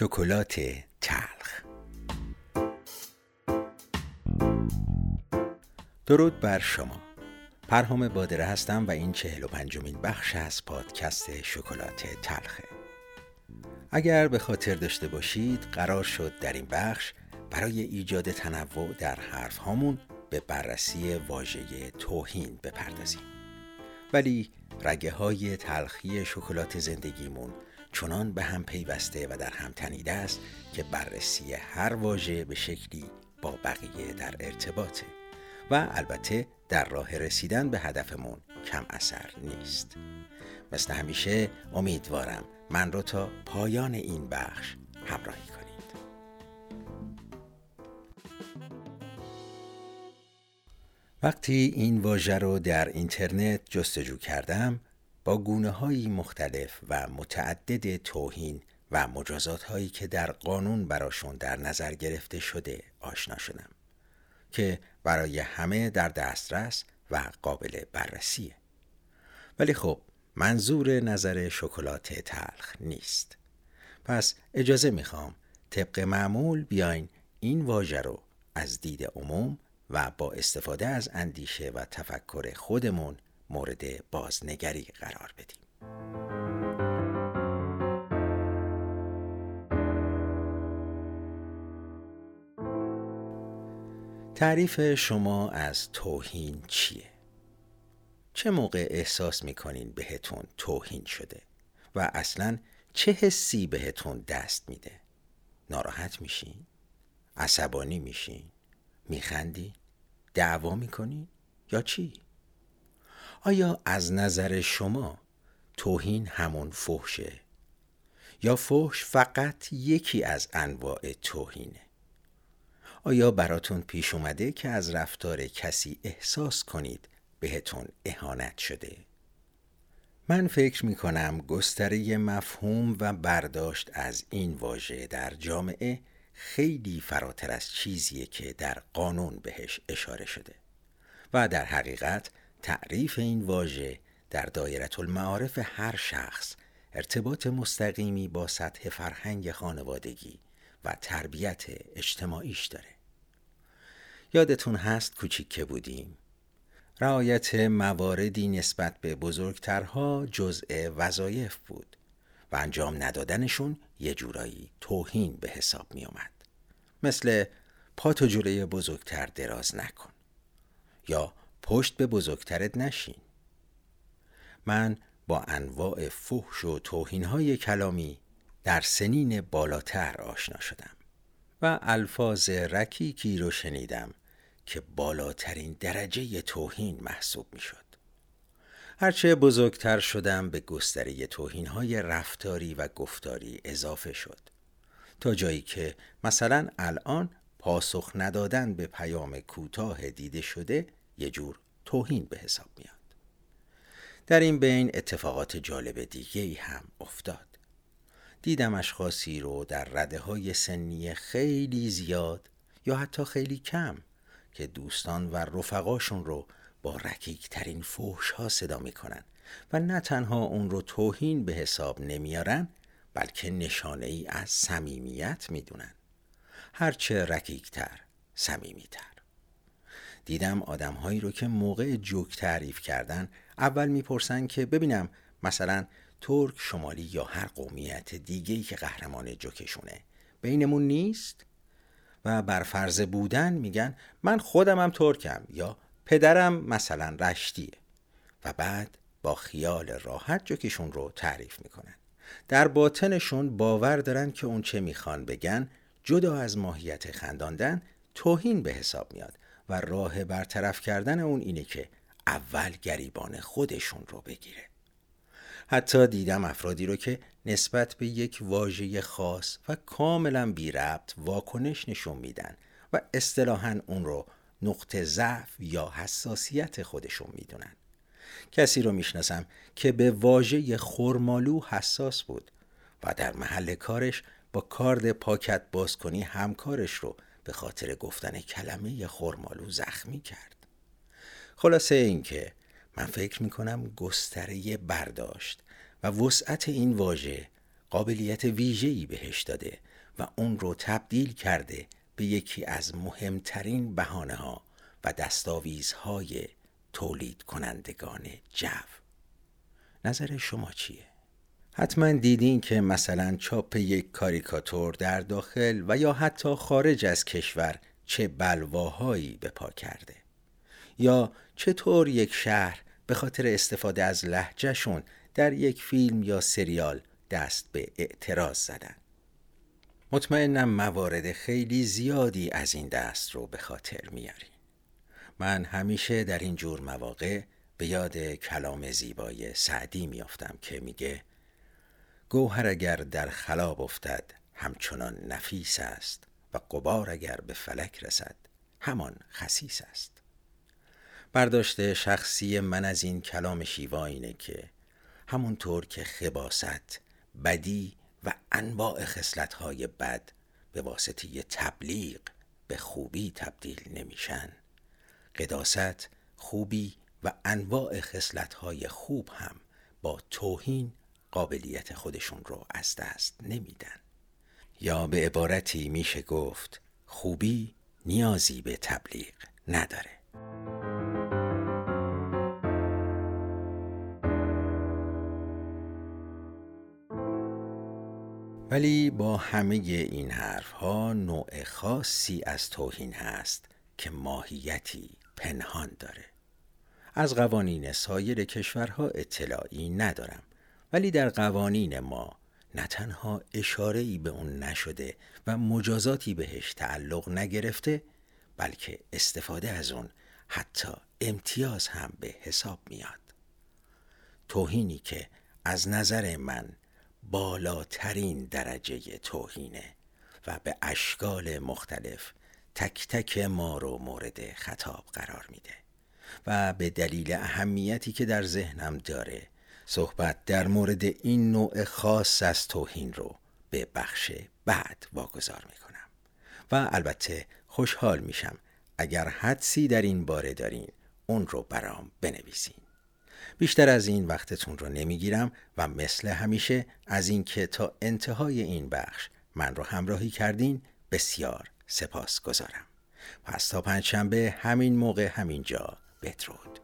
شکلات تلخ درود بر شما. پرهام بادره هستم و این چهل و پنجمین بخش از پادکست شکلات تلخه اگر به خاطر داشته باشید قرار شد در این بخش برای ایجاد تنوع در حرف هامون به بررسی واژه توهین بپردازیم. ولی رگه های تلخی شکلات زندگیمون چنان به هم پیوسته و در هم تنیده است که بررسی هر واژه به شکلی با بقیه در ارتباطه و البته در راه رسیدن به هدفمون کم اثر نیست. مثل همیشه امیدوارم من رو تا پایان این بخش همراهی کنید. وقتی این واژه رو در اینترنت جستجو کردم گونه های مختلف و متعدد توهین و مجازات هایی که در قانون براشون در نظر گرفته شده آشنا شدم که برای همه در دسترس و قابل بررسیه. ولی خب منظور نظر شکلات تلخ نیست. پس اجازه می‌خوام طبق معمول بیاین این واژه رو از دید عموم و با استفاده از اندیشه و تفکر خودمون مورد بازنگری قرار بدیم تعریف شما از توهین چیه؟ چه موقع احساس می‌کنین بهتون توهین شده و اصلا چه حسی بهتون دست میده؟ ناراحت میشین؟ عصبانی میشین؟ میخندین؟ دعوا می‌کنین؟ یا چی؟ آیا از نظر شما توهین همون فحشه؟ یا فحش فقط یکی از انواع توهینه؟ آیا براتون پیش اومده که از رفتار کسی احساس کنید بهتون اهانت شده؟ من فکر می کنم گستره مفهوم و برداشت از این واژه در جامعه خیلی فراتر از چیزیه که در قانون بهش اشاره شده و در حقیقت تعریف این واژه در دایره المعارف هر شخص ارتباط مستقیمی با سطح فرهنگ خانوادگی و تربیت اجتماعیش داره یادتون هست کوچیک که بودیم رعایت مواردی نسبت به بزرگترها جزء وظایف بود و انجام ندادنشون یه جورایی توهین به حساب می اومد. مثل پاتو جلوی بزرگتر دراز نکن یا پشت به بزرگترت نشین من با انواع فحش و توهینهای کلامی در سنین بالاتر آشنا شدم و الفاظ رکیکی رو شنیدم که بالاترین درجه توهین محسوب می شد. هرچه بزرگتر شدم به گستره توهین های رفتاری و گفتاری اضافه شد تا جایی که مثلا الان پاسخ ندادن به پیام کوتاه دیده شده یه جور توهین به حساب میاد. در این بین اتفاقات جالب دیگه ای هم افتاد. دیدم اشخاصی رو در رده های سنی خیلی زیاد یا حتی خیلی کم که دوستان و رفقاشون رو با رکیک ترین فوش ها صدا می‌کنن و نه تنها اون رو توهین به حساب نمیارن بلکه نشانه ای از صمیمیت می‌دونن. هرچه رکیکتر صمیمیتر. دیدم آدمهایی رو که موقع جوک تعریف کردن اول می‌پرسن که ببینم مثلا ترک شمالی یا هر قومیت دیگه که قهرمان جوکشونه بینمون نیست؟ و بر فرض بودن میگن من خودمم ترکم یا پدرم مثلا رشتیه. و بعد با خیال راحت جوکشون رو تعریف می‌کنن. در باطنشون باور دارن که اون چه می‌خوان بگن جدا از ماهیت خنداندن توهین به حساب میاد. و راه برطرف کردن اون اینه که اول گریبان خودشون رو بگیره. حتی دیدم افرادی رو که نسبت به یک واژه خاص و کاملا بی ربط واکنش نشون میدن و اصطلاحا اون رو نقطه ضعف یا حساسیت خودشون می‌دونن. کسی رو می‌شناسم که به واژه خرمالو حساس بود و در محل کارش با کارد پاکت بازکنی همکارش رو به خاطر گفتن کلمه خرمالو زخمی کرد خلاصه اینکه من فکر می‌کنم گستره برداشت و وسعت این واژه قابلیت ویژه‌ای بهش داده و اون رو تبدیل کرده به یکی از مهمترین بهانه ها و دستاویزهای تولید کنندگان جو نظر شما چیه؟ حتما دیدین که مثلا چاپ یک کاریکاتور در داخل و یا حتی خارج از کشور چه بلواهایی به پا کرده. یا چطور یک شهر به خاطر استفاده از لحجهشون در یک فیلم یا سریال دست به اعتراض زدن. مطمئنم موارد خیلی زیادی از این دست رو به خاطر میاریم من همیشه در این جور مواقع به یاد کلام زیبای سعدی میافتم که میگه گوهر اگر در خلاب افتد همچنان نفیس است و قبار اگر به فلک رسد همان خسیس است. برداشت شخصی من از این کلام شیوا اینه که همونطور که خباست بدی و انواع خصلت‌های بد به واسطه تبلیغ به خوبی تبدیل نمیشن. قداست خوبی و انواع خصلت‌های خوب هم با توهین قابلیت خودشون رو از دست نمیدن. یا به عبارتی میشه گفت خوبی نیازی به تبلیغ نداره. ولی با همه این حرف ها نوع خاصی از توهین هست که ماهیتی پنهان داره. از قوانین سایر کشورها اطلاعی ندارم. ولی در قوانین ما نه تنها اشاره‌ای به اون نشده و مجازاتی بهش تعلق نگرفته بلکه استفاده از اون حتی امتیاز هم به حساب میاد. توهینی که از نظر من بالاترین درجه توهینه و به اشکال مختلف تک تک ما رو مورد خطاب قرار میده و به دلیل اهمیتی که در ذهنم داره صحبت در مورد این نوع خاص از توهین رو به بخش بعد واگذار می‌کنم. و البته خوشحال میشم اگر حدسی در این باره دارین اون رو برام بنویسین. بیشتر از این وقتتون رو نمی‌گیرم و مثل همیشه از اینکه تا انتهای این بخش من رو همراهی کردین بسیار سپاس گذارم. پس تا پنجشنبه همین موقع همین جا بدرود.